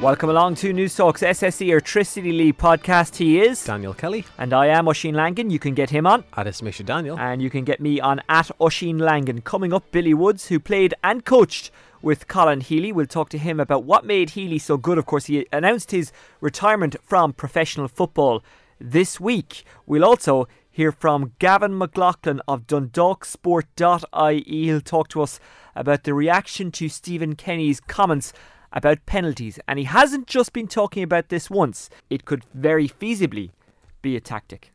Welcome along to Newstalk's SSE Airtricity League podcast. He is Daniel Kelly. And I am Oisín Langan. You can get him on. At Misha Daniel. And you can get me on at Oisín Langan. Coming up, Billy Woods, who played and coached with Colin Healy. We'll talk to him about what made Healy so good. Of course, he announced his retirement from professional football this week. We'll also hear from Gavin McLaughlin of DundalkSport.ie. He'll talk to us about the reaction to Stephen Kenny's comments about penalties. And he hasn't just been talking about this once, it could very feasibly be a tactic.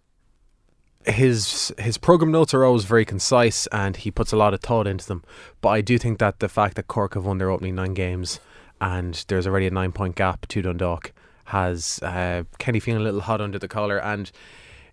His his program notes are always very concise and he puts a lot of thought into them. But I do think that the fact that Cork have won their opening nine games and there's already a nine point gap to Dundalk has uh, Kenny feeling a little hot under the collar and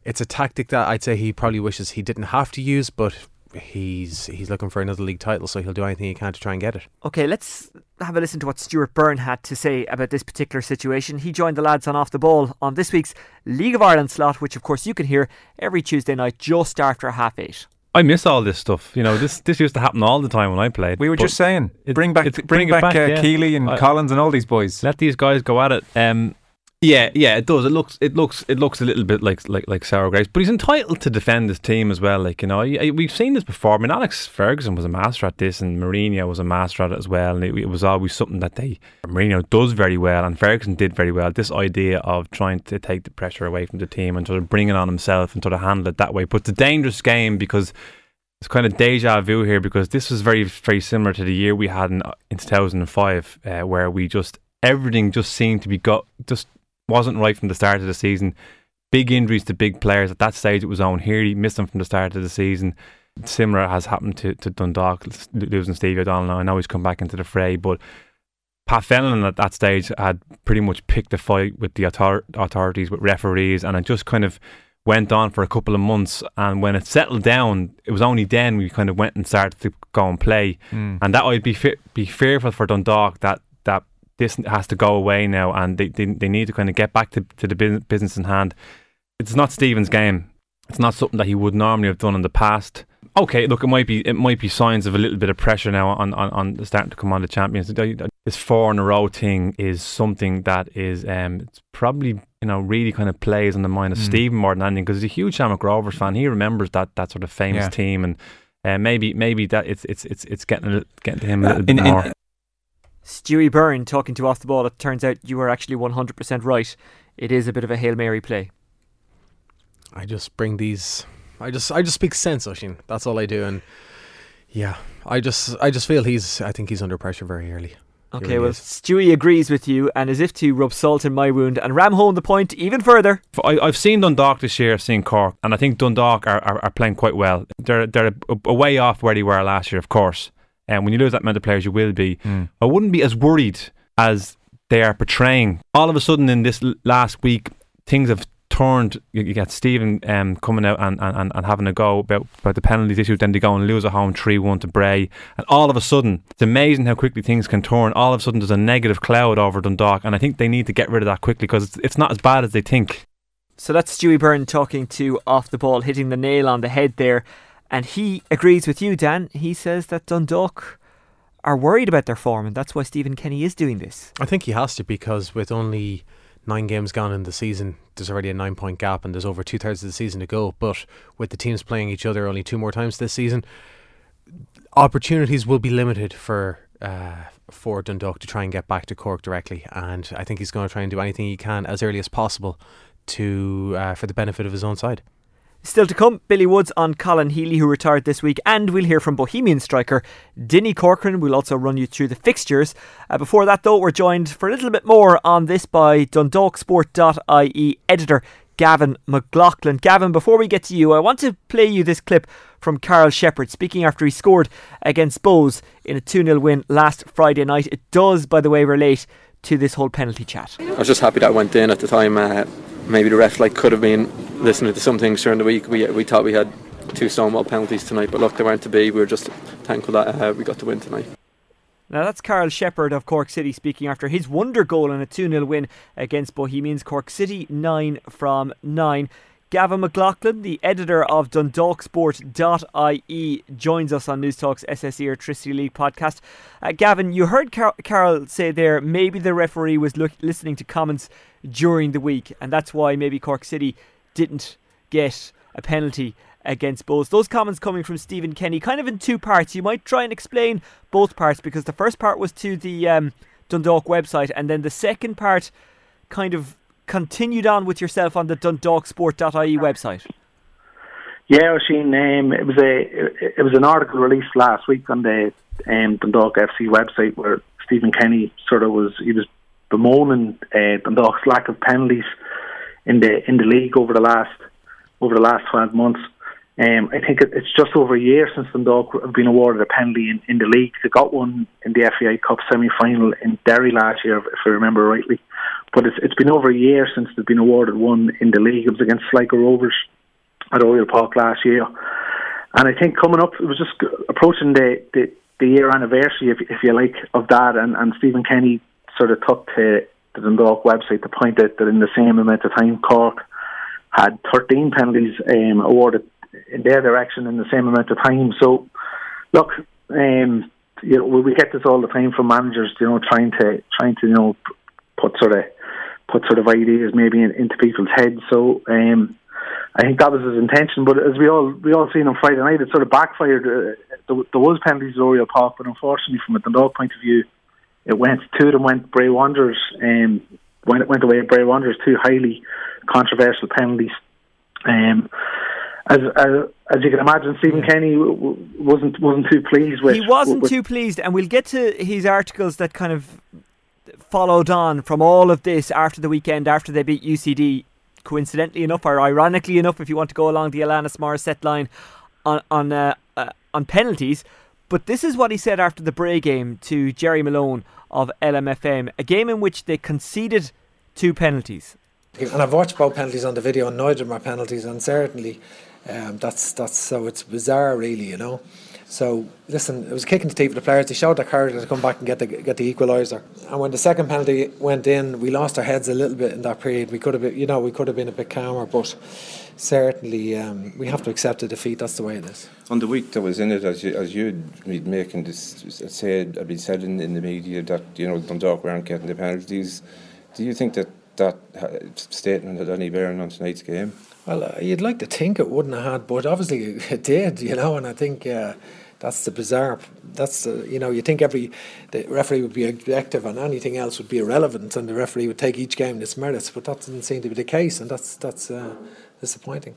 it's a tactic that I'd say he probably wishes he didn't have to use, but he's he's looking for another league title, so he'll do anything he can to try and get it. Okay, let's have a listen to what Stuart Byrne had to say about this particular situation. He joined the lads on Off the Ball on this week's League of Ireland slot, which of course you can hear every Tuesday night just after half eight. I miss all this stuff. You know, this this used to happen all the time when I played. We were just saying, it, bring back, bring, bring, back, back uh, yeah. Keeley and I, Collins and all these boys. Let these guys go at it. Um, yeah, yeah, it does. It looks, it looks, it looks a little bit like like like sour grapes, but he's entitled to defend his team as well. Like you know, we've seen this before. I mean, Alex Ferguson was a master at this, and Mourinho was a master at it as well. And it, it was always something that they Mourinho does very well, and Ferguson did very well. This idea of trying to take the pressure away from the team and sort of bring it on himself and sort of handle it that way. But it's a dangerous game because it's kind of deja vu here because this was very very similar to the year we had in in 2005, uh, where we just everything just seemed to be got just wasn't right from the start of the season. Big injuries to big players at that stage. It was on here. He missed them from the start of the season. Similar has happened to, to Dundalk losing Stevie O'Donnell. I know he's come back into the fray, but Pat Fenlon at that stage had pretty much picked a fight with the author- authorities, with referees, and it just kind of went on for a couple of months. And when it settled down, it was only then we kind of went and started to go and play. Mm. And that would be fi- be fearful for Dundalk that this has to go away now, and they, they, they need to kind of get back to, to the business in hand. It's not Stephen's game. It's not something that he would normally have done in the past. Okay, look, it might be it might be signs of a little bit of pressure now on on, on starting to come on the champions. This four in a row thing is something that is um it's probably you know really kind of plays on the mind of mm. Stephen more than anything because he's a huge Shamrock Rovers fan. He remembers that that sort of famous yeah. team and. Uh, maybe maybe that it's it's it's it's getting getting to him a little bit in, more. In, Stewie Byrne talking to off the ball. It turns out you were actually 100% right. It is a bit of a Hail Mary play. I just bring these. I just I just speak sense, Oisín. That's all I do, and yeah, I just I just feel he's. I think he's under pressure very early. Okay, really well, is. Stewie agrees with you, and as if to rub salt in my wound and ram home the point even further. I, have seen Dundalk this year, I've seen Cork, and I think Dundalk are, are, are playing quite well. They're they're a, a way off where they were last year, of course. And when you lose that amount of players, you will be. Mm. I wouldn't be as worried as they are portraying. All of a sudden, in this last week, things have turned. You, you get Stephen um, coming out and, and, and having a go about, about the penalties issue. Then they go and lose at home 3 1 to Bray. And all of a sudden, it's amazing how quickly things can turn. All of a sudden, there's a negative cloud over Dundalk. And I think they need to get rid of that quickly because it's, it's not as bad as they think. So that's Stewie Byrne talking to off the ball, hitting the nail on the head there. And he agrees with you, Dan. He says that Dundalk are worried about their form, and that's why Stephen Kenny is doing this. I think he has to because with only nine games gone in the season, there's already a nine point gap, and there's over two thirds of the season to go. But with the teams playing each other only two more times this season, opportunities will be limited for uh, for Dundalk to try and get back to Cork directly. And I think he's going to try and do anything he can as early as possible to uh, for the benefit of his own side. Still to come, Billy Woods on Colin Healy, who retired this week, and we'll hear from Bohemian striker Dinny Corcoran. We'll also run you through the fixtures. Uh, before that, though, we're joined for a little bit more on this by DundalkSport.ie editor Gavin McLaughlin. Gavin, before we get to you, I want to play you this clip from Karl Sheppard speaking after he scored against Bohs in a 2 0 win last Friday night. It does, by the way, relate to this whole penalty chat. I was just happy that I went in at the time. Uh, maybe the ref like could have been listening to some things during the week. We we thought we had two stonewall penalties tonight, but look, they weren't to be. We were just thankful that uh, we got to win tonight. Now that's Karl Sheppard of Cork City speaking after his wonder goal in a 2 0 win against Bohemians. Cork City 9 from 9. Gavin McLaughlin, the editor of DundalkSport.ie, joins us on Newstalk's SSE Airtricity League podcast. Uh, Gavin, you heard Car- Carol say there maybe the referee was look- listening to comments during the week, and that's why maybe Cork City didn't get a penalty against Bohs. Those comments coming from Stephen Kenny, kind of in two parts. You might try and explain both parts because the first part was to the um, Dundalk website, and then the second part kind of continued on with yourself on the dundalksport.ie website. Yeah, Oisin, um, it was a it was an article released last week on the um, Dundalk FC website where Stephen Kenny sort of was he was bemoaning uh, Dundalk's lack of penalties in the in the league over the last over the last twelve months. Um, I think it's just over a year since Dundalk have been awarded a penalty in, in the league. They got one in the FAI Cup semi final in Derry last year, if I remember rightly. But it's, it's been over a year since they've been awarded one in the league. It was against Sligo Rovers at Oriel Park last year. And I think coming up, it was just approaching the, the, the year anniversary, if, if you like, of that. And, and Stephen Kenny sort of took to the Dundalk website to point out that in the same amount of time, Cork had 13 penalties um, awarded in their direction in the same amount of time. So, look, um, you know, we get this all the time from managers, you know, trying to trying to you know put sort of put sort of ideas maybe in, into people's heads. So um, I think that was his intention. But as we all we all seen on Friday night, it sort of backfired. Uh, there, was penalties at Oriel Park, but unfortunately, from a Dundalk point of view, it went two of them went Bray Wanderers. Um, when it went away, Bray Wanderers two highly controversial penalties. Um, as, as, as you can imagine, Stephen Kenny wasn't wasn't too pleased with. He wasn't with, too pleased, and we'll get to his articles that kind of followed on from all of this after the weekend, after they beat UCD, coincidentally enough, or ironically enough, if you want to go along the Alanis Morissette line on on uh, uh, on penalties. But this is what he said after the Bray game to Jerry Malone of LMFM, a game in which they conceded two penalties. And I've watched both penalties on the video, and neither of them are penalties, and certainly um, that's that's so it's bizarre, really, you know. So listen, it was kicking the teeth for the players. They showed their courage to come back and get the get the equaliser. And when the second penalty went in, we lost our heads a little bit in that period. We could have, been, you know, we could have been a bit calmer, but certainly um, we have to accept the defeat. That's the way it is. On the week that was in it, as you as you'd been making this said, I've been said in, in the media that you know Dundalk weren't getting the penalties. Do you think that that statement had any bearing on tonight's game? Well, uh, you'd like to think it wouldn't have had, but obviously it did, you know. And I think uh, that's the bizarre. That's the you know you think every the referee would be objective and anything else would be irrelevant, and the referee would take each game in its merits. But that doesn't seem to be the case, and that's that's uh, disappointing.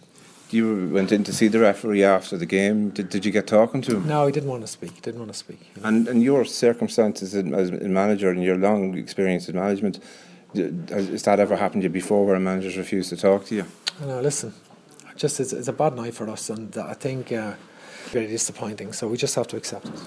You went in to see the referee after the game. Did, did you get talking to him? No, he didn't want to speak. Didn't want to speak. You know? And and your circumstances as a manager and your long experience in management, has that ever happened to you before, where a manager's refused to talk to you? No, listen, just it's, it's a bad night for us, and I think. Uh, very disappointing. So we just have to accept it.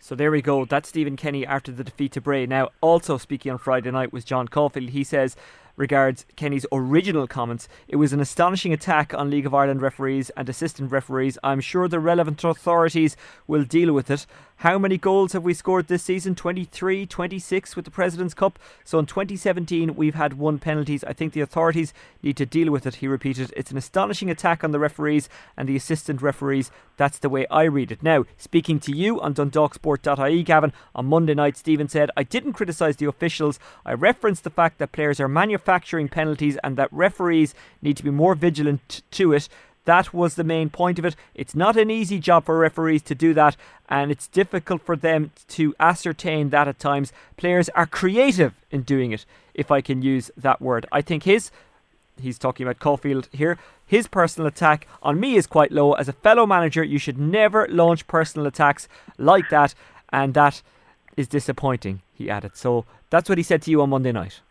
So there we go. That's Stephen Kenny after the defeat to Bray. Now, also speaking on Friday night was John Caulfield. He says regards Kenny's original comments. It was an astonishing attack on League of Ireland referees and assistant referees. I'm sure the relevant authorities will deal with it. How many goals have we scored this season? 23, 26 with the President's Cup. So in 2017, we've had one penalties. I think the authorities need to deal with it, he repeated. It's an astonishing attack on the referees and the assistant referees. That's the way I read it. Now, speaking to you on DundalkSport.ie, Gavin, on Monday night, Stephen said, I didn't criticise the officials. I referenced the fact that players are manufacturing penalties and that referees need to be more vigilant to it. That was the main point of it. It's not an easy job for referees to do that, and it's difficult for them to ascertain that at times. Players are creative in doing it, if I can use that word. I think his, he's talking about Caulfield here, his personal attack on me is quite low. As a fellow manager, you should never launch personal attacks like that, and that is disappointing, he added. So that's what he said to you on Monday night.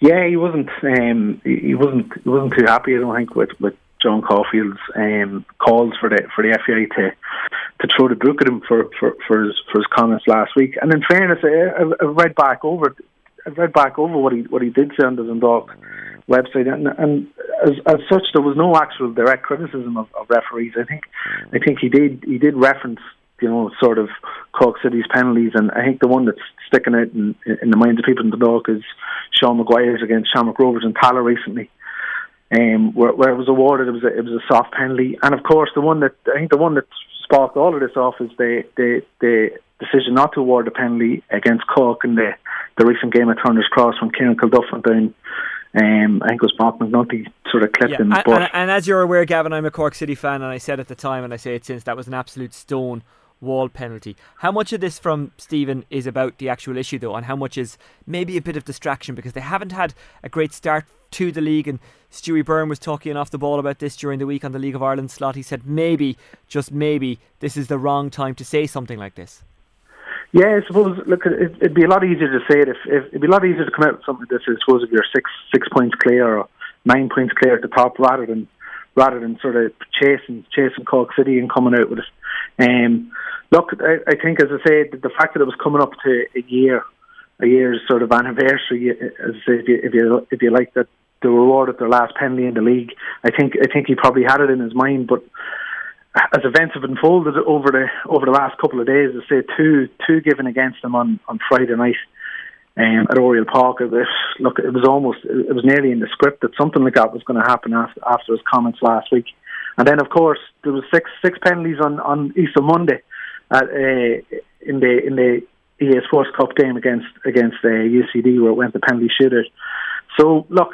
Yeah, he wasn't. Um, he wasn't. He wasn't too happy. I don't think with with John Caulfield's um, calls for the for the FAI to to throw the book at him for, for, for his for his comments last week. And in fairness, I, I read back over I read back over what he what he did say on the Dundalk website, and, and as, as such, there was no actual direct criticism of, of referees. I think I think he did he did reference you know sort of Cork City's penalties, and I think the one that's sticking out in, in the minds of people in the Dundalk is Seán Maguire's against Shamrock Rovers and Tallaght recently um, where, where it was awarded, it was a, it was a soft penalty. And of course, the one that I think the one that sparked all of this off is the the, the decision not to award the penalty against Cork in the the recent game at Turner's Cross when Ciarán Kilduff went down. Um, I think it was Mark McNulty sort of clipped yeah, him. And, and, and, as you're aware, Gavin, I'm a Cork City fan, and I said at the time, and I say it since, that was an absolute stone wall penalty. How much of this from Stephen is about the actual issue, though, and how much is maybe a bit of distraction because they haven't had a great start to the league? And Stewie Byrne was talking off the ball about this during the week on the League of Ireland slot. He said maybe, just maybe, this is the wrong time to say something like this. Yeah, I suppose. Look, it, would be a lot easier to say it if, if, it'd be a lot easier to come out with something like this. I suppose if you're six six points clear or nine points clear at the top, rather than rather than sort of chasing chasing Cork City and coming out with it. Um, look, I, I think, as I said, the fact that it was coming up to a year, a year's sort of anniversary, as I say, if you if you, if you like that, they were awarded their last penalty in the league. I think I think he probably had it in his mind, but as events have unfolded over the over the last couple of days, I say two two given against them on on Friday night. Um, at Oriel Park, it was, look, it was almost, it was nearly in the script that something like that was going to happen after after his comments last week, and then of course there was six six penalties on on Easter Monday, at, uh, in the in the EA Sports Cup game against against uh, UCD where it went to penalty shootout. So look,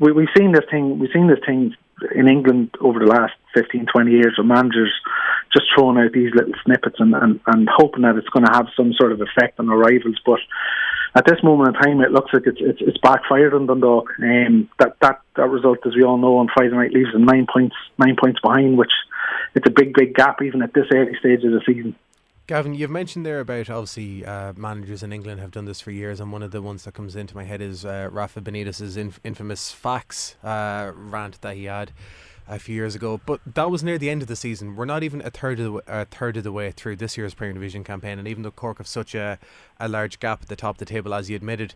we, we've seen this thing. We've seen this thing in England over the last 15, 20 years, where managers just throwing out these little snippets and, and, and hoping that it's going to have some sort of effect on our rivals. But at this moment in time, it looks like it's it's, it's backfired on Dundalk. Um, that that that result, as we all know, on Friday night leaves them nine points nine points behind, which it's a big big gap even at this early stage of the season. Gavin, you've mentioned there about obviously uh, managers in England have done this for years, and one of the ones that comes into my head is uh, Rafa Benitez's inf- infamous facts uh, rant that he had a few years ago. But that was near the end of the season. We're not even a third of the, a third of the way through this year's Premier Division campaign, and even though Cork have such a, a large gap at the top of the table, as you admitted,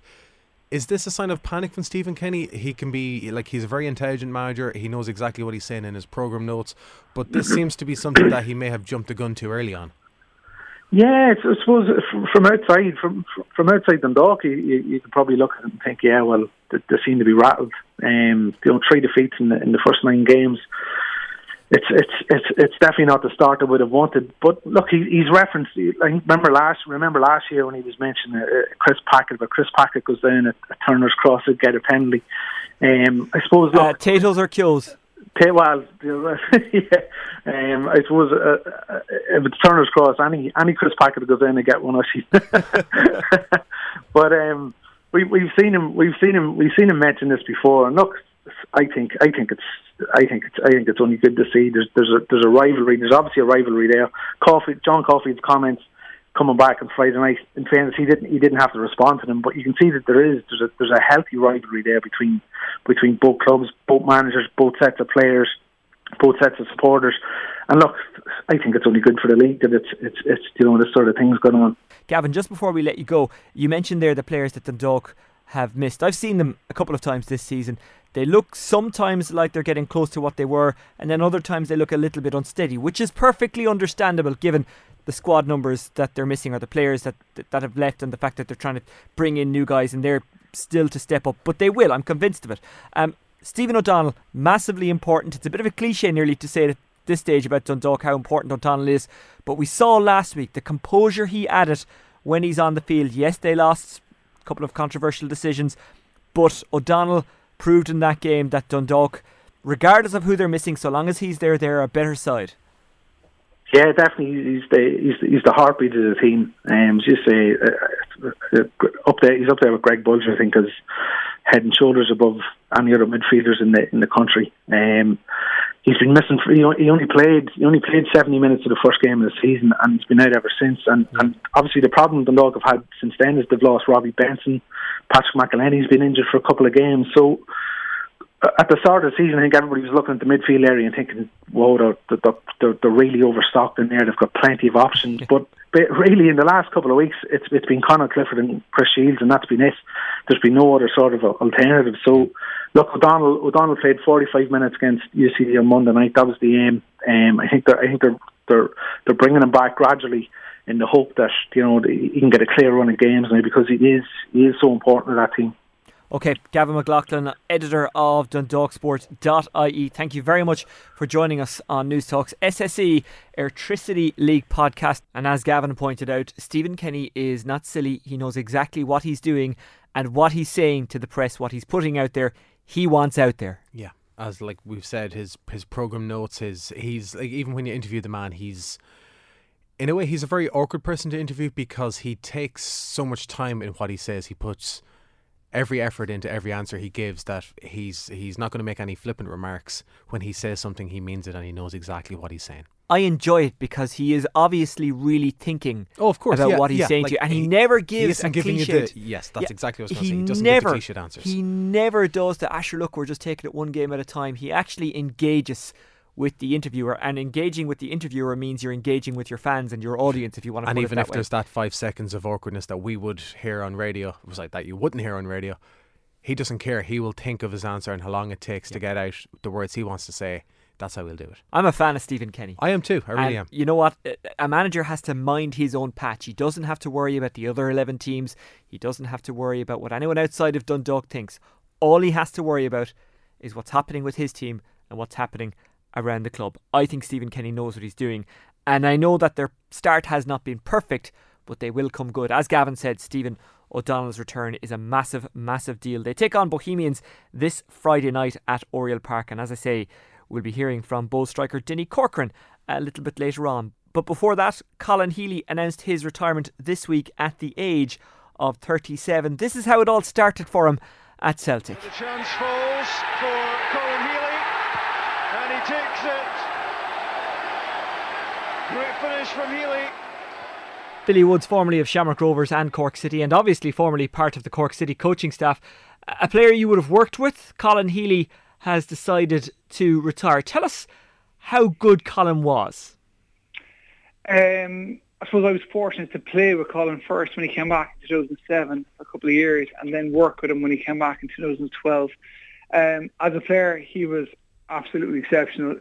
is this a sign of panic from Stephen Kenny? He can be like he's a very intelligent manager. He knows exactly what he's saying in his program notes, but this seems to be something that he may have jumped the gun too early on. Yeah, I suppose from outside, from from outside Dundalk, you, you, could probably look at it and think, yeah, well, they, they seem to be rattled. Um, you know, three defeats in the in the first nine games. It's it's it's it's definitely not the start they would have wanted. But look, he, he's referenced. I remember last remember last year when he was mentioning uh, Chris Packett, but Chris Packett goes down at, at Turner's Cross and get a penalty. Um, I suppose. Look, uh, Tatels or kills. Well, yeah. Um, I suppose uh, uh, if it's Turner's Cross, any any Chris Packett goes in and get one. See. But um, we, we've seen him. We've seen him. We've seen him mention this before. And look, I think I think it's I think it's I think it's only good to see. There's there's a there's a rivalry. There's obviously a rivalry there. Coffey, John Coffey's comments coming back on Friday night. In fairness, he didn't he didn't have to respond to them, but you can see that there is there's a there's a healthy rivalry there between between both clubs, both managers, both sets of players, both sets of supporters. And look, I think it's only good for the league that it's it's it's you know this sort of things going on. Gavin, just before we let you go, you mentioned there the players that Dundalk have missed. I've seen them a couple of times this season. They look sometimes like they're getting close to what they were, and then other times they look a little bit unsteady, which is perfectly understandable given the squad numbers that they're missing or the players that that have left and the fact that they're trying to bring in new guys and they're still to step up. But they will, I'm convinced of it. Um, Stephen O'Donnell, massively important. It's a bit of a cliche nearly to say at this stage about Dundalk how important O'Donnell is, but we saw last week the composure he added when he's on the field. Yes, they lost a couple of controversial decisions, but O'Donnell proved in that game that Dundalk, regardless of who they're missing, so long as he's there, they're a better side. Yeah, definitely. He's the he's he's the heartbeat of the team. Um, just say uh, uh, up there. He's up there with Greg Bolger, I think, as head and shoulders above any other midfielders in the in the country. Um, he's been missing. For, he only played he only played seventy minutes of the first game of the season, and he's been out ever since. And and obviously the problem the Dog have had since then is they've lost Robbie Benson, Patrick McEleney's been injured for a couple of games. So at the start of the season, I think everybody was looking at the midfield area and thinking, "Whoa, they're, they're, they're really overstocked in there. They've got plenty of options." But, but really, in the last couple of weeks, it's it's been Conor Clifford and Chris Shields, and that's been it. There's been no other sort of alternative. So, look, O'Donnell O'Donnell played 45 minutes against UCD on Monday night. That was the aim. Um, I think they're I think they're they're they're bringing him back gradually in the hope that you know he can get a clear run of games now because he is he is so important to that team. Okay, Gavin McLaughlin, editor of DundalkSports.ie. Thank you very much for joining us on Newstalk's SSE Airtricity League podcast. And as Gavin pointed out, Stephen Kenny is not silly. He knows exactly what he's doing and what he's saying to the press, what he's putting out there. He wants out there. Yeah, as like we've said, his his program notes, his he's like even when you interview the man, he's in a way he's a very awkward person to interview because he takes so much time in what he says. He puts every effort into every answer he gives that he's he's not going to make any flippant remarks when he says something he means it and he knows exactly what he's saying. I enjoy it because he is obviously really thinking oh, of course, about yeah, what he's yeah, saying like to you, and he, he never gives he a cliched. the, yes, that's yeah, exactly what I was he saying. He doesn't never, give the cliched answers. He never does the Asher. Look, we're just taking it one game at a time. He actually engages with the interviewer, and engaging with the interviewer means you're engaging with your fans and your audience. If you want to, and even if way. there's that five seconds of awkwardness that we would hear on radio, it was like that you wouldn't hear on radio. He doesn't care. He will think of his answer and how long it takes yeah. to get out the words he wants to say that's how we'll do it. I'm a fan of Stephen Kenny. I am too. I really and am. You know what? A manager has to mind his own patch. He doesn't have to worry about the other 11 teams. He doesn't have to worry about what anyone outside of Dundalk thinks. All he has to worry about is what's happening with his team and what's happening around the club. I think Stephen Kenny knows what he's doing. And I know that their start has not been perfect, but they will come good. As Gavin said, Stephen O'Donnell's return is a massive, massive deal. They take on Bohemians this Friday night at Oriel Park. And as I say, We'll be hearing from Bow striker Dinny Corcoran a little bit later on. But before that, Colin Healy announced his retirement this week at the age of 37. This is how it all started for him at Celtic. The chance falls for Colin Healy, and he takes it. Great finish from Healy. Billy Woods, formerly of Shamrock Rovers and Cork City, and obviously formerly part of the Cork City coaching staff. A player you would have worked with, Colin Healy, has decided to retire. Tell us how good Colin was. Um, I suppose I was fortunate to play with Colin first when he came back in 2007 for a couple of years and then work with him when he came back in 2012. Um, as a player, he was absolutely exceptional,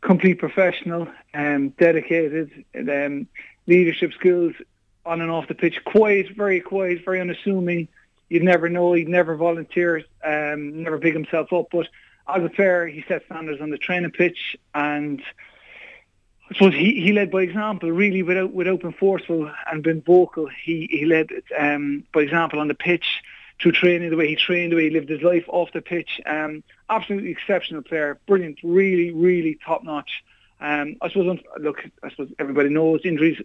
complete professional, um, dedicated, um, leadership skills on and off the pitch, quiet, very quiet, very unassuming. You'd never know, he'd never volunteer, um, never big himself up, but as a player, he set standards on the training pitch, and I suppose he, he led by example, really without without being forceful and being vocal. He he led um, by example on the pitch through training, the way he trained, the way he lived his life off the pitch. Um, absolutely exceptional player, brilliant, really, really top notch. Um, I suppose, look, I suppose everybody knows injuries.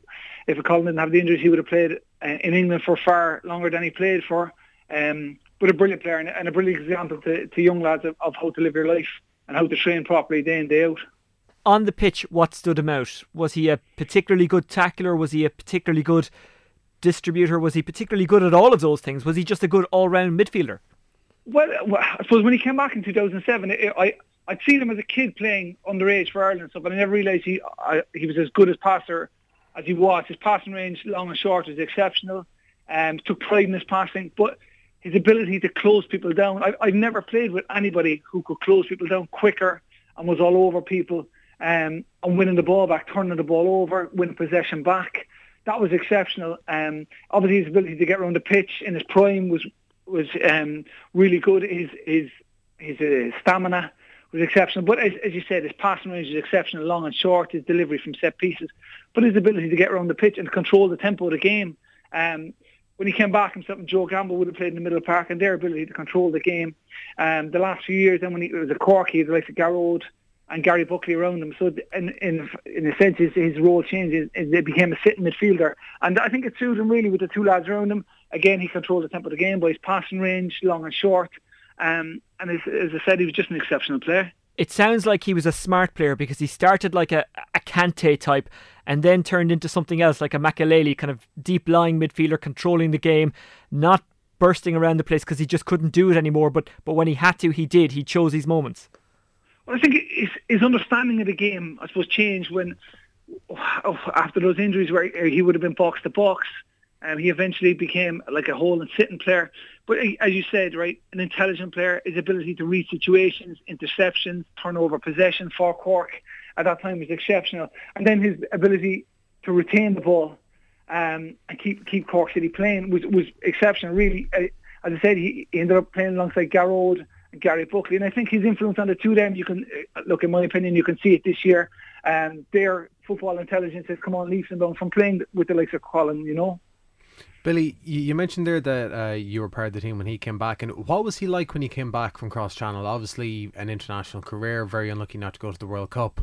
If Colin didn't have the injuries, he would have played uh, in England for far longer than he played for. Um, but a brilliant player and, a brilliant example to, to young lads of, of how to live your life and how to train properly day in, day out. On the pitch, what stood him out? Was he a particularly good tackler? Was he a particularly good distributor? Was he particularly good at all of those things? Was he just a good all-round midfielder? Well, well I suppose when he came back in 2007, it, I I'd seen him as a kid playing underage for Ireland and stuff, and I never realised he he was as good as passer as he was. His passing range, long and short, was exceptional. Um, took pride in his passing, but his ability to close people down. I, I've never played with anybody who could close people down quicker and was all over people um, and winning the ball back, turning the ball over, winning possession back. That was exceptional. Um, obviously, his ability to get around the pitch in his prime was was um, really good. His his his uh, stamina was exceptional. But as, as you said, his passing range is exceptional, long and short. His delivery from set pieces, but his ability to get around the pitch and control the tempo of the game. Um, when he came back himself Joe Gamble would have played in the middle of the park and their ability to control the game. Um, the last few years, then when he was a Cork, he had the likes of Gearóid and Gary Buckley around him. So in in, in a sense, his, his role changed. He became a sitting midfielder. And I think it suited him really with the two lads around him. Again, he controlled the tempo of the game by his passing range, long and short. Um, and as, as I said, he was just an exceptional player it sounds like he was a smart player because he started like a, a Kante type and then turned into something else like a Makelele kind of deep lying midfielder controlling the game, not bursting around the place because he just couldn't do it anymore. But but when he had to, he did. He chose his moments. Well, I think his, his understanding of the game, I suppose, changed when after those injuries where he would have been box to box. Um, he eventually became like a hole and sitting player. But as you said, right, an intelligent player, his ability to read situations, interceptions, turnover possession for Cork at that time was exceptional. And then his ability to retain the ball um, and keep keep Cork City playing was, was exceptional. Really, uh, as I said, he, he ended up playing alongside Gearóid Gary Buckley, and I think his influence on the two of them, you can uh, look, in my opinion, you can see it this year. And um, their football intelligence has come on leaps and bounds from playing with the likes of Colin, you know. Billy, you mentioned there that uh, you were part of the team when he came back, and what was he like when he came back from Cross Channel? Obviously, an international career, very unlucky not to go to the World Cup.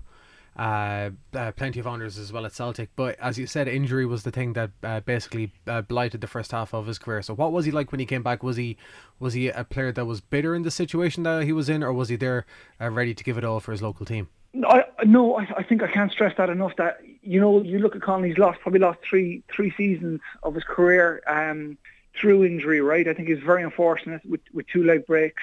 Uh, uh, plenty of honours as well at Celtic, but as you said, injury was the thing that uh, basically uh, blighted the first half of his career. So, what was he like when he came back? Was he was he a player that was bitter in the situation that he was in, or was he there uh, ready to give it all for his local team? I, no, I, I think I can't stress that enough. That you know, you look at Colin; he's lost probably lost three three seasons of his career um, through injury. Right? I think he's very unfortunate with with two leg breaks.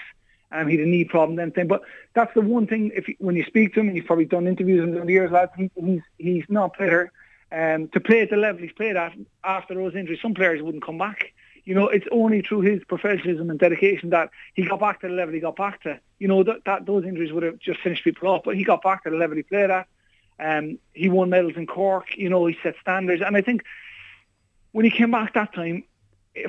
Um, he had a knee problem then thing. But that's the one thing. If you, when you speak to him, and you've probably done interviews in the years, lads, he, he's he's not better. Um, to play at the level he's played at after those injuries, some players wouldn't come back. You know, it's only through his professionalism and dedication that he got back to the level he got back to. You know, that, that those injuries would have just finished people off, but he got back to the level he played at. Um, he won medals in Cork. You know, he set standards, and I think when he came back that time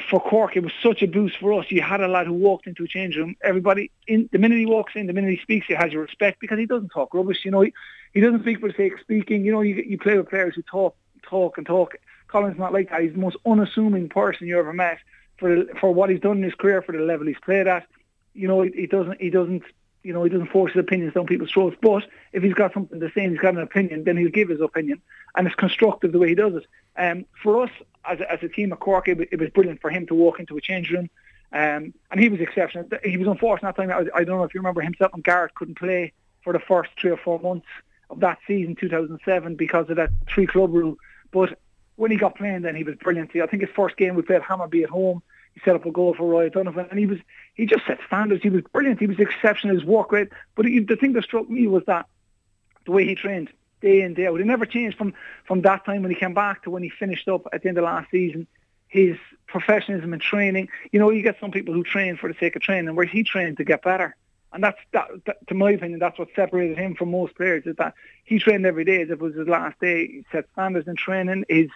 for Cork, it was such a boost for us. You had a lad who walked into a change room. Everybody, in the minute he walks in, the minute he speaks, he has your respect because he doesn't talk rubbish. You know, he, he doesn't speak for the sake of speaking. You know, you you play with players who talk, talk, and talk. Colin's not like that. He's the most unassuming person you ever met for for what he's done in his career, for the level he's played at. You know, he, he doesn't he doesn't you know he doesn't force his opinions down people's throats. But if he's got something to say and he's got an opinion, then he'll give his opinion, and it's constructive the way he does it. Um, for us as a, as a team at Cork, it, it was brilliant for him to walk into a change room. Um, and he was exceptional. He was unfortunate that time. I, I don't know if you remember himself and Garrett couldn't play for the first three or four months of that season, 2007, because of that three club rule. But when he got playing, then he was brilliant. I think his first game we played Hammarby at home. He set up a goal for Roy Donovan, and he was he just set standards. He was brilliant. He was exceptional. His work rate. But he, the thing that struck me was that the way he trained day in day out. It never changed from from that time when he came back to when he finished up at the end of last season. His professionalism and training. You know, you get some people who train for the sake of training, where he trained to get better. And that's that, that, to my opinion, that's what separated him from most players. Is that he trained every day as if it was his last day. He set standards in training. His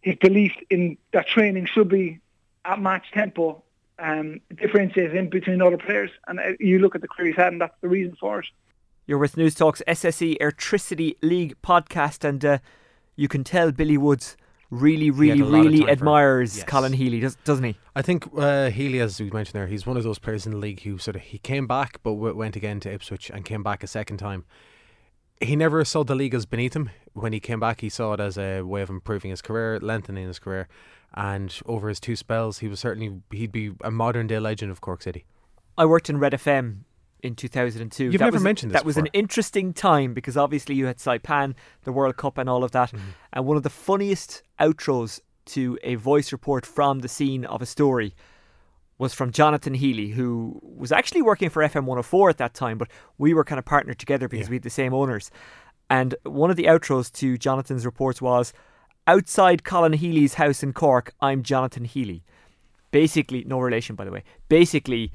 his belief in that training should be at match tempo um, differentiates him between other players. And uh, you look at the career he's had, and that's the reason for it. You're with Newstalk's SSE Airtricity League podcast, and uh, you can tell Billy Woods really, really, really admires yes. Colin Healy, does, doesn't he? I think uh, Healy, as we mentioned there, he's one of those players in the league who sort of he came back, but w- went again to Ipswich and came back a second time. He never saw the league as beneath him. When he came back, he saw it as a way of improving his career, lengthening his career, and over his two spells, he was certainly he'd be a modern day legend of Cork City. I worked in Red FM in 2002. You've that never was, mentioned this. That before. was an interesting time because obviously you had Saipan, the World Cup, and all of that. Mm-hmm. And one of the funniest outros to a voice report from the scene of a story was from Jonathan Healy, who was actually working for FM 104 at that time, but we were kind of partnered together because yeah. we had the same owners. And one of the outros to Jonathan's reports was Outside Colin Healy's house in Cork, I'm Jonathan Healy. Basically, no relation, by the way. Basically,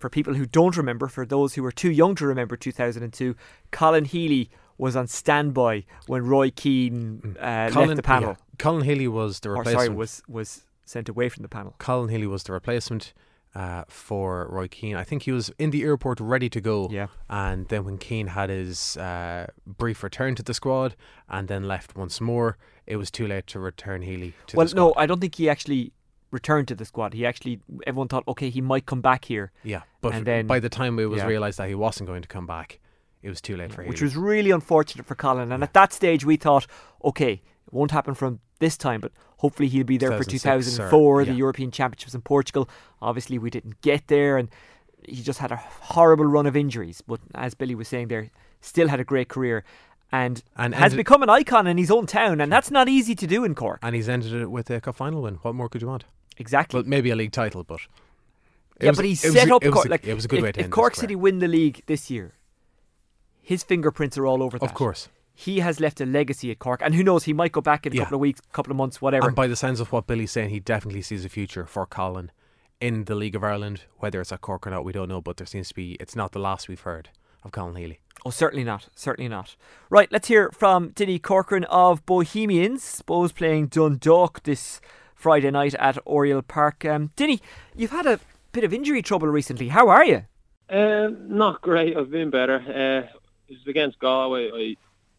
for people who don't remember, for those who were too young to remember 2002, Colin Healy was on standby when Roy Keane mm. uh, Colin, left the panel. Yeah. Colin Healy was the replacement. Or sorry, was was sent away from the panel. Colin Healy was the replacement uh, for Roy Keane. I think he was in the airport ready to go. Yeah. And then when Keane had his uh, brief return to the squad and then left once more, it was too late to return Healy to well, the squad. no, I don't think he actually returned to the squad. He actually, everyone thought, okay, he might come back here. Yeah, but and then, by the time it was yeah. realised that he wasn't going to come back, it was too late for him. Which was really unfortunate for Colin. And yeah. at that stage, we thought, okay, it won't happen from this time, but hopefully he'll be there for 2004, the European Championships in Portugal. Obviously, we didn't get there, and he just had a horrible run of injuries. But as Billy was saying there, still had a great career. And, and has become an icon in his own town, and that's not easy to do in Cork. And he's ended it with a cup final win. What more could you want? Exactly. Well, maybe a league title, but yeah, was, but he set up Cork. Like it was a good if, way to If Cork City win the league this year, his fingerprints are all over that. Of course. He has left a legacy at Cork, and who knows? He might go back in a yeah. couple of weeks, couple of months, whatever. And by the sounds of what Billy's saying, he definitely sees a future for Colin in the League of Ireland. Whether it's at Cork or not, we don't know. But there seems to be. It's not the last we've heard of Colin Healy. Oh, certainly not. Certainly not. Right, let's hear from Dinny Corcoran of Bohemians, suppose playing Dundalk this Friday night at Oriel Park. Um, Dinny, you've had a bit of injury trouble recently. How are you? Uh, not great. I've been better. Uh, it was against Galway. I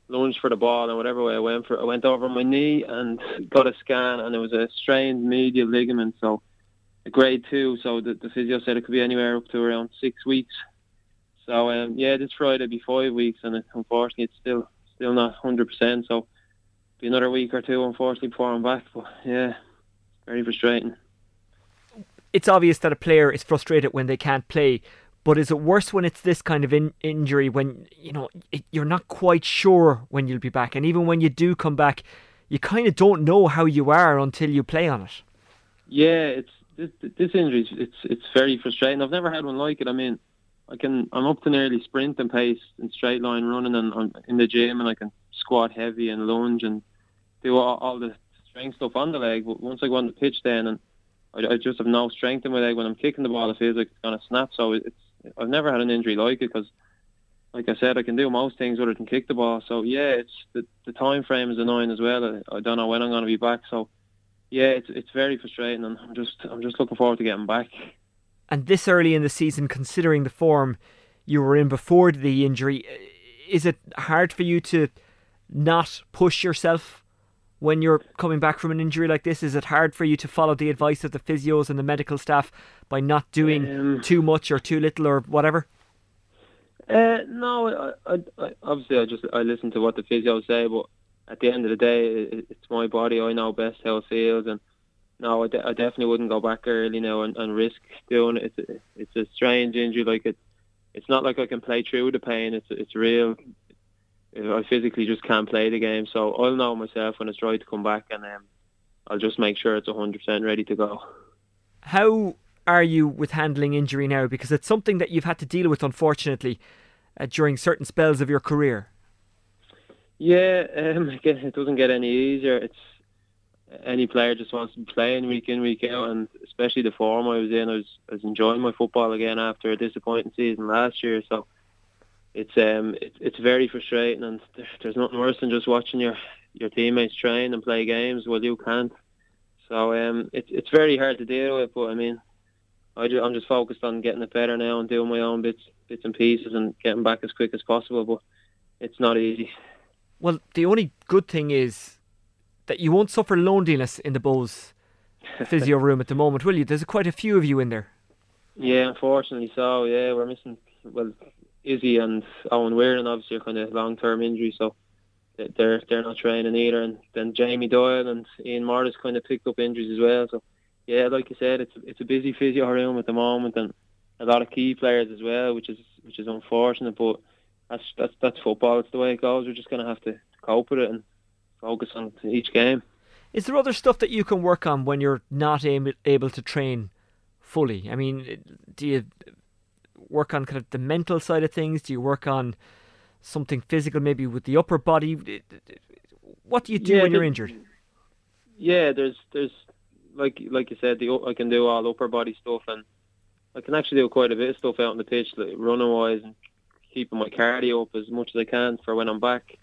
lunged for the ball, and whatever way I went for, I went over my knee and got a scan, and it was a strained medial ligament. So, a grade two. So the, the physio said it could be anywhere up to around six weeks. So um, yeah, this Friday be five weeks, and it, unfortunately, it's still still not hundred percent. So be another week or two, unfortunately, before I'm back. But yeah, very frustrating. It's obvious that a player is frustrated when they can't play, but is it worse when it's this kind of in- injury when you know it, you're not quite sure when you'll be back, and even when you do come back, you kind of don't know how you are until you play on it. Yeah, it's this, this injury. It's it's very frustrating. I've never had one like it. I mean, I can I'm up to nearly sprint and pace and straight line running and I'm in the gym and I can squat heavy and lunge and do all, all the strength stuff on the leg. But once I go on the pitch, then and I, I just have no strength in my leg when I'm kicking the ball. It feels like it's gonna snap. So it's I've never had an injury like it because, like I said, I can do most things other than kick the ball. So yeah, it's the the time frame is annoying as well. I, I don't know when I'm gonna be back. So yeah, it's it's very frustrating, and I'm just I'm just looking forward to getting back. And this early in the season, considering the form you were in before the injury, is it hard for you to not push yourself when you're coming back from an injury like this? Is it hard for you to follow the advice of the physios and the medical staff by not doing um, too much or too little or whatever? Uh, no, I, I, I, obviously I just I listen to what the physios say, but at the end of the day, it's my body. I know best how it feels, and no, I, de- I definitely wouldn't go back early now and, and risk doing it. It's a, it's a strange injury. Like it, it's not like I can play through the pain. It's it's real. I physically just can't play the game. So I'll know myself when it's right to come back, and um, I'll just make sure it's hundred percent ready to go. How are you with handling injury now? Because it's something that you've had to deal with, unfortunately, uh, during certain spells of your career. Yeah, um, it doesn't get any easier. It's any player just wants to be playing week in, week out, and especially the form I was in, I was, I was enjoying my football again after a disappointing season last year. So it's um it, it's very frustrating, and there's nothing worse than just watching your your teammates train and play games while you can't. So um it's it's very hard to deal with, but I mean, I I'm just focused on getting it better now and doing my own bits bits and pieces and getting back as quick as possible. But it's not easy. Well, the only good thing is that you won't suffer loneliness in the Bohs physio room at the moment, will you? There's quite a few of you in there. Yeah, unfortunately so. Yeah, we're missing well Izzy and Owen Weirden obviously are kind of long term injuries, so they're they're not training either. And then Jamie Doyle and Ian Morris kind of picked up injuries as well. So yeah, like you said, it's it's a busy physio room at the moment, and a lot of key players as well, which is which is unfortunate. But that's that's that's football. It's the way it goes. We're just gonna have to cope with it and focus on each game. Is there other stuff that you can work on when you're not able to train fully? I mean, do you work on kind of the mental side of things? Do you work on something physical, maybe with the upper body? What do you do yeah, when you're injured? Yeah, there's there's like like you said, the I can do all upper body stuff, and I can actually do quite a bit of stuff out on the pitch, like running wise, and keeping my cardio up as much as I can for when I'm back.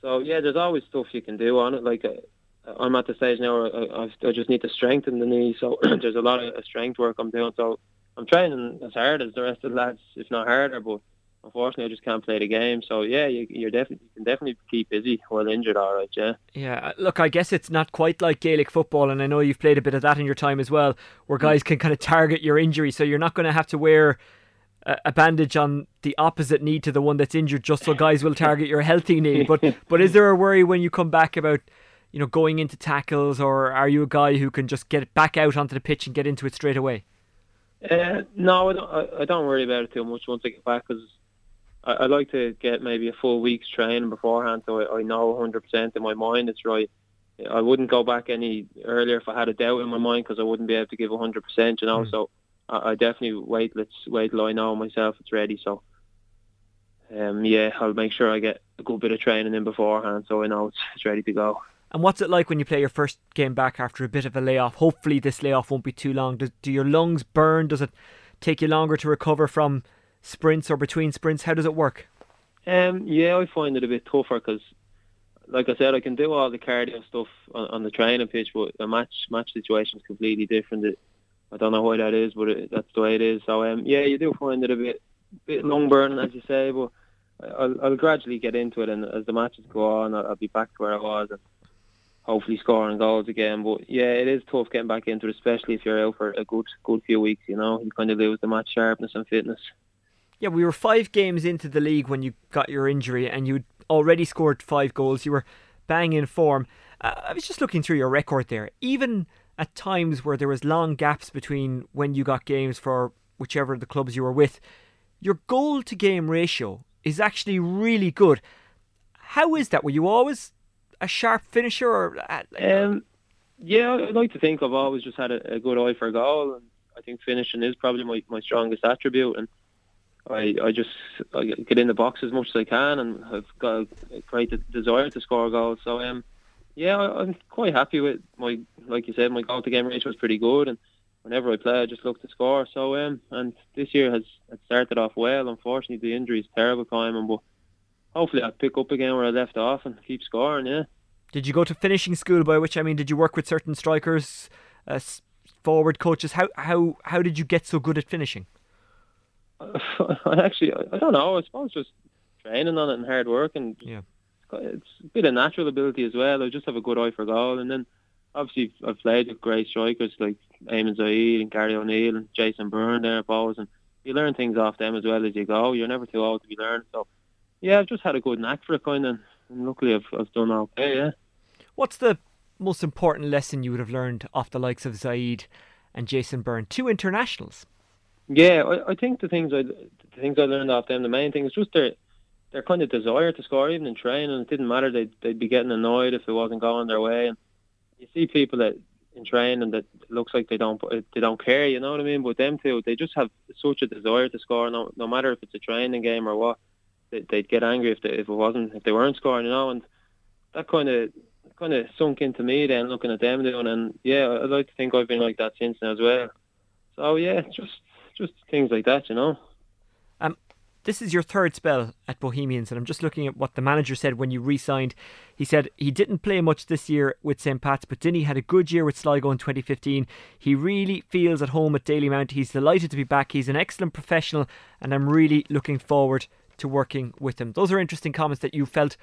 So yeah, there's always stuff you can do on it. Like uh, I'm at the stage now where I, I just need to strengthen the knee. So there's a lot of strength work I'm doing. So I'm training as hard as the rest of the lads, if not harder. But unfortunately, I just can't play the game. So yeah, you, you're definitely you can definitely keep busy while injured. All right, yeah. Yeah, uh, look, I guess it's not quite like Gaelic football, and I know you've played a bit of that in your time as well, where guys can kind of target your injury. So you're not going to have to wear a bandage on the opposite knee to the one that's injured, just so guys will target your healthy knee. But but is there a worry when you come back about you know going into tackles, or are you a guy who can just get back out onto the pitch and get into it straight away? Uh, no, I don't, I, I, don't worry about it too much once I get back because I, I, like to get maybe a full week's training beforehand, so I, I know 100% in my mind it's right. I wouldn't go back any earlier if I had a doubt in my mind because I wouldn't be able to give 100%, you know. Mm. So I, I definitely wait. Let's wait till I know myself it's ready. So, um, yeah, I'll make sure I get a good bit of training in beforehand, so I know it's, it's ready to go. And what's it like when you play your first game back after a bit of a layoff? Hopefully, this layoff won't be too long. Do, do your lungs burn? Does it take you longer to recover from sprints or between sprints? How does it work? Um, yeah, I find it a bit tougher because, like I said, I can do all the cardio stuff on, on the training pitch, but a match match situation is completely different. It, I don't know why that is, but it, that's the way it is. So um, yeah, you do find it a bit bit long burning, as you say, but I'll, I'll gradually get into it, and as the matches go on, I'll, I'll be back to where I was, and hopefully scoring goals again. But yeah, it is tough getting back into it, especially if you're out for a good good few weeks. You know, you kind of lose the match sharpness and fitness. Yeah, we were five games into the league when you got your injury, and you'd already scored five goals. You were bang in form. Uh, I was just looking through your record there. Even at times where there was long gaps between when you got games for whichever of the clubs you were with, your goal to game ratio is actually really good. How is that? Were you always a sharp finisher? Or, uh, um, yeah, I'd like to think I've always just had a, a, good eye for goal, and I think finishing is probably my, my strongest attribute. And I I just I get in the box as much as I can, and I've got a great desire to score goals. So um, yeah, I, I'm quite happy with my like you said, my goal to game ratio was pretty good, and whenever I play, I just look to score. So um, and this year has, has started off well. Unfortunately, the injury is terrible timing, but hopefully I'll pick up again where I left off and keep scoring. Yeah. Did you go to finishing school? By which I mean, did you work with certain strikers, uh, forward coaches? How how how did you get so good at finishing? I actually I don't know. I suppose just training on it and hard work and yeah. It's a bit of natural ability as well. I just have a good eye for goal, and then obviously I've played with great strikers like Eamon Zayed and Gary O'Neill and Jason Byrne there at Bohs, and you learn things off them as well as you go. You're never too old to be learning. So yeah, I've just had a good knack for it kind of, and luckily I've I've done okay. Yeah. What's the most important lesson you would have learned off the likes of Zayed and Jason Byrne, two internationals? Yeah, I, I think the things I the things I learned off them, the main thing is just their their kind of desire to score, even in training. And It didn't matter; they'd they'd be getting annoyed if it wasn't going their way. And you see people that in training that looks like they don't they don't care. You know what I mean? But them two, they just have such a desire to score. No, no matter if it's a training game or what, they, they'd get angry if they, if it wasn't if they weren't scoring. You know, and that kind of kind of sunk into me then looking at them doing. And yeah, I'd like to think I've been like that since now as well. So yeah, just just things like that, you know. Um, this is your third spell at Bohemians, and I'm just looking at what the manager said when you re-signed. He said he didn't play much this year with St Pat's, but Dinny had a good year with Sligo in 2015. He really feels at home at Dalymount. He's delighted to be back. He's an excellent professional, and I'm really looking forward to working with them. Those are interesting comments that you felt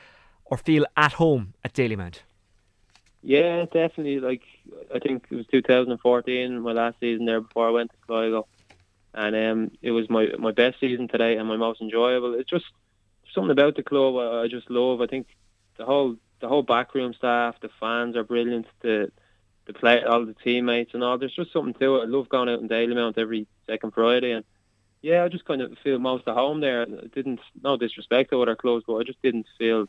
or feel at home at Dalymount. Yeah, definitely. Like I think it was 2014, my last season there before I went to Sligo and um, it was my my best season today and my most enjoyable. It's just something about the club I, I just love. I think the whole the whole backroom staff, the fans are brilliant. The the play, all the teammates and all. There's just something to it. I love going out in Dalymount every second Friday, and yeah, I just kind of feel most at home there. Didn't no disrespect to other clubs, but I just didn't feel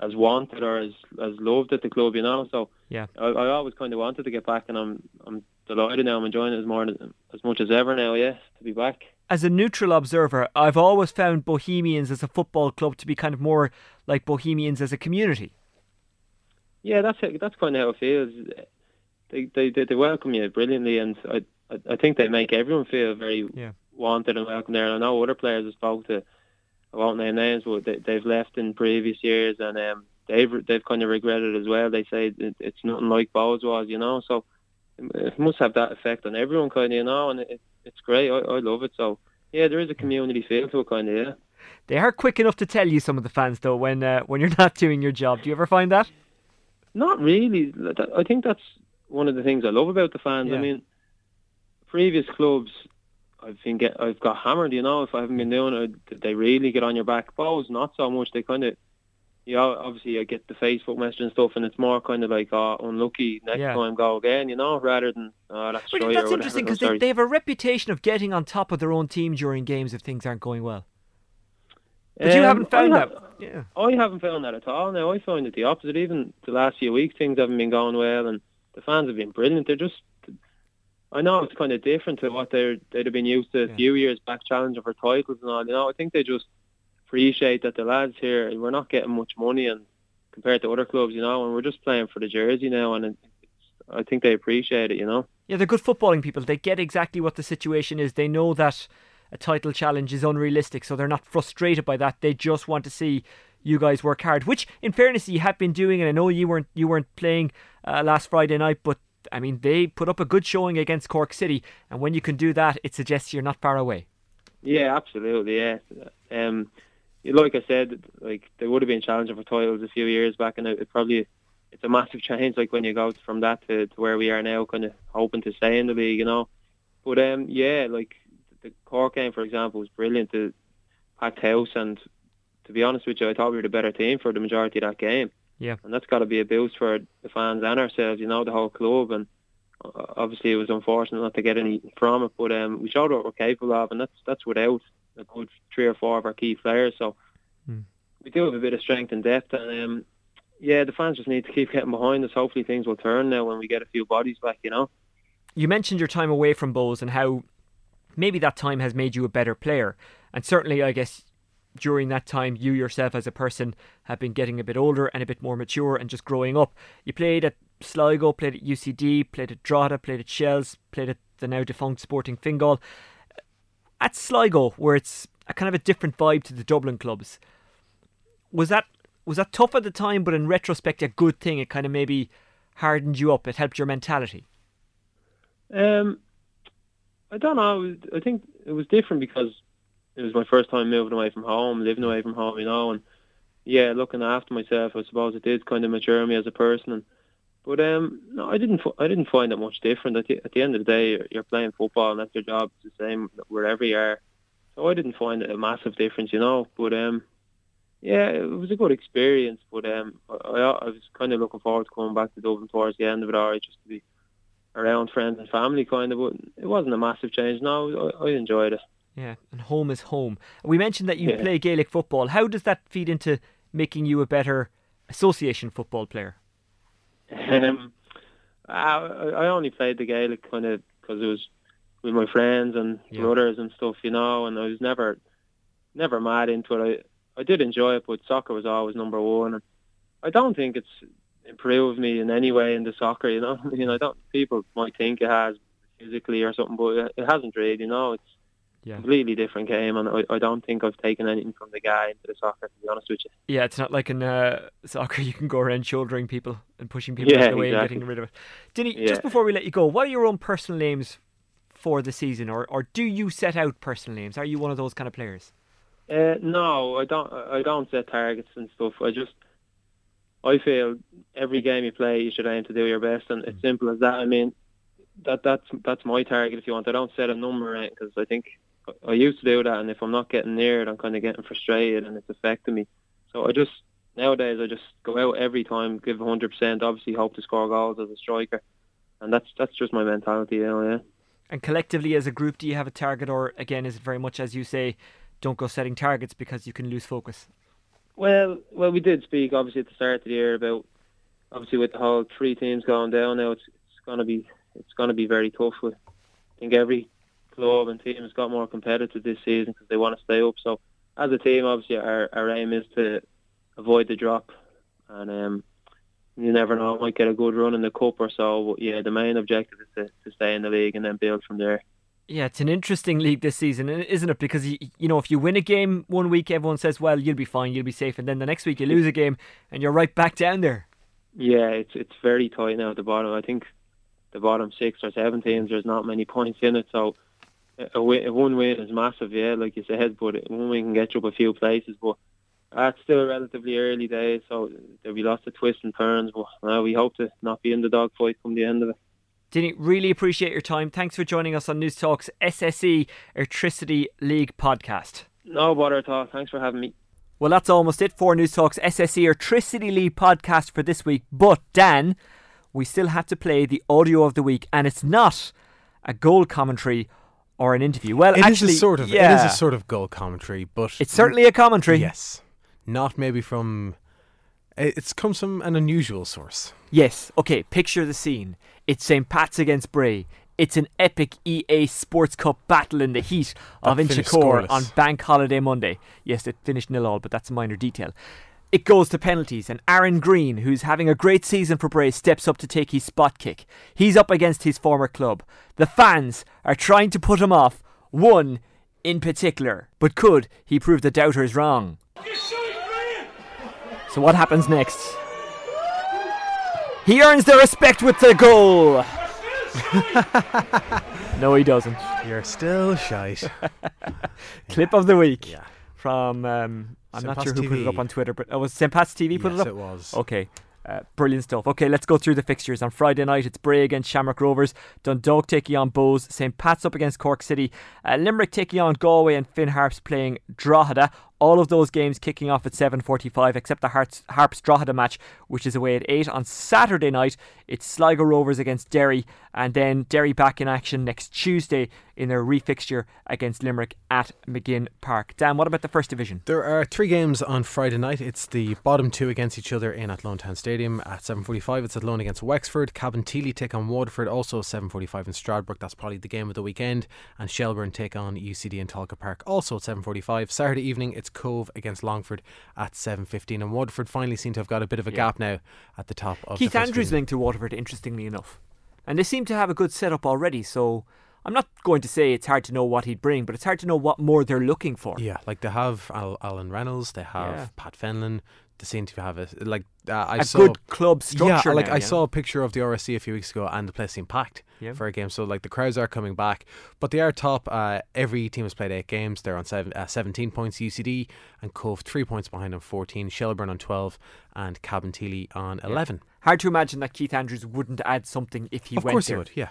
as wanted or as as loved at the club, you know. So yeah, I, I always kind of wanted to get back, and I'm I'm delighted now. I'm enjoying it as more as much as ever now. Yeah, to be back. As a neutral observer, I've always found Bohemians as a football club to be kind of more like Bohemians as a community. Yeah, that's it. That's kind of how it feels. They they they, welcome you brilliantly, and I I think they make everyone feel very yeah. Wanted and welcome there. And I know other players I spoke to, I won't name names, but they, they've left in previous years, and um, they've they've kind of regretted it as well. They say it, it's nothing like Bohs was, you know. So it must have that effect on everyone, kind of, you know, and it, it's great. I, I love it. So, yeah, there is a community feel to it, kind of, yeah. They are quick enough to tell you some of the fans, though, when uh, when you're not doing your job. Do you ever find that? Not really. I think that's one of the things I love about the fans. Yeah. I mean, previous clubs, I've been get, I've got hammered. You know, if I haven't been doing it, they really get on your back. Bohs, not so much. They kind of yeah, obviously I get the Facebook message and stuff, and it's more kind of like, oh, unlucky, next yeah. time go again, you know, rather than, oh, that's But that's interesting because they, they have a reputation of getting on top of their own team during games if things aren't going well. But um, you haven't found that. Yeah. I haven't found that at all. Now I find it the opposite. Even the last few weeks, things haven't been going well, and the fans have been brilliant. They're just, I know it's kind of different to what they're they'd have been used to a yeah. few years back, challenging for titles and all. You know, I think they just appreciate that the lads here we're not getting much money and compared to other clubs, you know, and we're just playing for the jersey now, and I think they appreciate it, you know. Yeah, they're good footballing people. They get exactly what the situation is. They know that a title challenge is unrealistic, so they're not frustrated by that. They just want to see you guys work hard, which, in fairness, you have been doing. And I know you weren't you weren't playing uh, last Friday night, but I mean, they put up a good showing against Cork City, and when you can do that, it suggests you're not far away. Yeah, absolutely. Yeah, um, like I said, like they would have been challenging for titles a few years back, and it, it probably it's a massive change. Like when you go from that to, to where we are now, kind of hoping to stay in the league, you know. But um, yeah, like the Cork game, for example, was brilliant. The packed house, and to be honest with you, I thought we were the better team for the majority of that game. Yeah, and that's got to be a boost for the fans and ourselves, you know, the whole club. And uh, obviously, it was unfortunate not to get anything from it, but um, we showed what we're capable of, and that's that's without a good three or four of our key players. So mm. we do have a bit of strength and depth, and um, yeah, the fans just need to keep getting behind us. Hopefully, things will turn now when we get a few bodies back. You know. You mentioned your time away from Bohs and how maybe that time has made you a better player, and certainly, I guess during that time, you yourself as a person have been getting a bit older and a bit more mature and just growing up. You played at Sligo, played at UCD, played at Drogheda, played at Shells, played at the now defunct Sporting Fingal. At Sligo, where it's a kind of a different vibe to the Dublin clubs, was that was that tough at the time, but in retrospect, a good thing? It kind of maybe hardened you up. It helped your mentality. Um, I don't know. I think it was different because it was my first time moving away from home, living away from home, you know, and yeah, looking after myself. I suppose it did kind of mature me as a person. And, but um, no, I didn't. I didn't find it much different. At the, at the end of the day, you're, you're playing football, and that's your job. It's the same wherever you are. So I didn't find it a massive difference, you know. But um, yeah, it was a good experience. But um, I, I was kind of looking forward to coming back to Dublin towards the end of it, alright, just to be around friends and family, kind of. But it wasn't a massive change. No, I, I enjoyed it. Yeah, and home is home. We mentioned that you yeah. play Gaelic football. How does that feed into making you a better association football player? Um, I, I only played the Gaelic kind of because it was with my friends and yeah. brothers and stuff, you know, and I was never, never mad into it. I, I did enjoy it, but soccer was always number one. And I don't think it's improved me in any way in the soccer, you know. I mean, I don't. People might think it has physically or something, but it hasn't really. You know, it's yeah. completely different game, and I, I don't think I've taken anything from the guy into the soccer. To be honest with you. Yeah, it's not like in uh, soccer you can go around shouldering people and pushing people yeah, out of the way exactly. and getting rid of it. Dinny, yeah. just before we let you go, what are your own personal names for the season, or or do you set out personal names? Are you one of those kind of players? Uh, no, I don't. I don't set targets and stuff. I just I feel every game you play, you should aim to do your best, and it's simple as that. I mean, that that's that's my target. If you want, I don't set a number because I think I used to do that, and if I'm not getting near it, I'm kind of getting frustrated, and it's affecting me. So I just nowadays I just go out every time, give 100 percent. Obviously, hope to score goals as a striker, and that's that's just my mentality, you know. Yeah. And collectively, as a group, do you have a target, or again, is it very much as you say, don't go setting targets because you can lose focus? Well, well, we did speak obviously at the start of the year about obviously with the whole three teams going down now. It's it's gonna be it's gonna be very tough. With, I think every club and team has got more competitive this season because they want to stay up. So as a team, obviously our, our aim is to avoid the drop, and um, you never know, might get a good run in the cup or so. But yeah, the main objective is to, to stay in the league and then build from there. Yeah, it's an interesting league this season, isn't it? Because you, you know, if you win a game one week, everyone says, "Well, you'll be fine, you'll be safe," and then the next week you lose a game and you're right back down there. Yeah, it's it's very tight now at the bottom. I think the bottom six or seven teams, there's not many points in it, so a, win, a one win is massive, yeah, like you said, but one win can get you up a few places, but that's still a relatively early days, so there'll be lots of twists and turns, but uh, we hope to not be in the dogfight come the end of it. Dinny, really appreciate your time. Thanks for joining us on Newstalk's SSE Airtricity League podcast. No bother at all. Thanks for having me. Well, that's almost it for Newstalk's SSE Airtricity League podcast for this week. But, Dan, we still have to play the audio of the week, and it's not a goal commentary or an interview. Well, it actually, is a sort of yeah. it is a sort of goal commentary, but it's certainly a commentary. Yes, not maybe from. It comes from an unusual source. Yes. Okay. Picture the scene. It's St. Pat's against Bray. It's an epic EA Sports Cup battle in the heat of Inchicore on Bank Holiday Monday. Yes, it finished nil all, but that's a minor detail. It goes to penalties, and Aaron Greene, who's having a great season for Bray, steps up to take his spot kick. He's up against his former club. The fans are trying to put him off, one in particular. But could he prove the doubters wrong? So, what happens next? He earns the respect with the goal. no, he doesn't. You're still shite. Clip of the week. Yeah. From um, I'm not sure who put it up on Twitter, but oh, was St. Pat's TV put yes, it up? it was. Okay. Uh, brilliant stuff. Okay, let's go through the fixtures. On Friday night, it's Bray against Shamrock Rovers, Dundalk taking on Bohs, St. Pat's up against Cork City, uh, Limerick taking on Galway, and Finn Harps playing Drogheda. All of those games kicking off at 7.45, except the Harps, Harps Drogheda match, which is away at 8. On Saturday night, it's Sligo Rovers against Derry, and then Derry back in action next Tuesday in their refixture against Limerick at Maginn Park. Dan, what about the First Division? There are three games on Friday night. It's the bottom two against each other in Athlone Town Stadium at 7.45. It's Athlone against Wexford. Cabinteely take on Waterford, also 7.45 in Stradbrook. That's probably the game of the weekend. And Shelburne take on UCD in Tolka Park, also at 7.45. Saturday evening, it's Cobh against Longford at 7.15. And Waterford finally seem to have got a bit of a Yeah. gap now at the top of Keith Andrews linked to Waterford, interestingly enough. And they seem to have a good setup already, so I'm not going to say it's hard to know what he'd bring, but it's hard to know what more they're looking for. Yeah, like they have Al- Alan Reynolds, they have Yeah. Pat Fenlon. They seem to have a like uh, I A saw good club structure Yeah, like now, I saw a picture of the RSC a few weeks ago, and the place seemed packed Yeah. for a game. So like the crowds are coming back, but they are top. Uh, every team has played eight games. They're on seven, uh, 17 points. UCD and Cobh three points behind on fourteen. Shelburne on twelve, and Cabinteely on eleven. Hard to imagine that Keith Andrews wouldn't add something if he of went course there. he would. Yeah.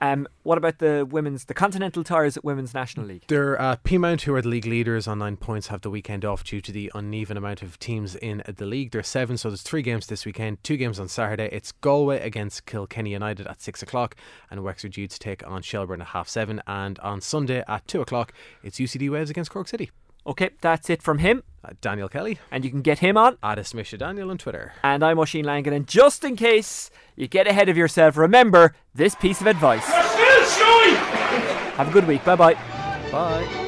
Um, what about the women's, the Continental Tyres at Women's National League? They're uh, Peamount, who are the league leaders on nine points, have the weekend off due to the uneven amount of teams in the league. There's seven, so there's three games this weekend. Two games on Saturday. It's Galway against Kilkenny United at six o'clock, and Wexford Youths take on Shelburne at half seven. And on Sunday at two o'clock, it's UCD Waves against Cork City. Okay, that's it from him. Uh, Daniel Kelly And you can get him on. at Misha Daniel on Twitter. And I'm Oisín Langan. And just in case you get ahead of yourself, remember this piece of advice. Have a good week. Bye bye. Bye.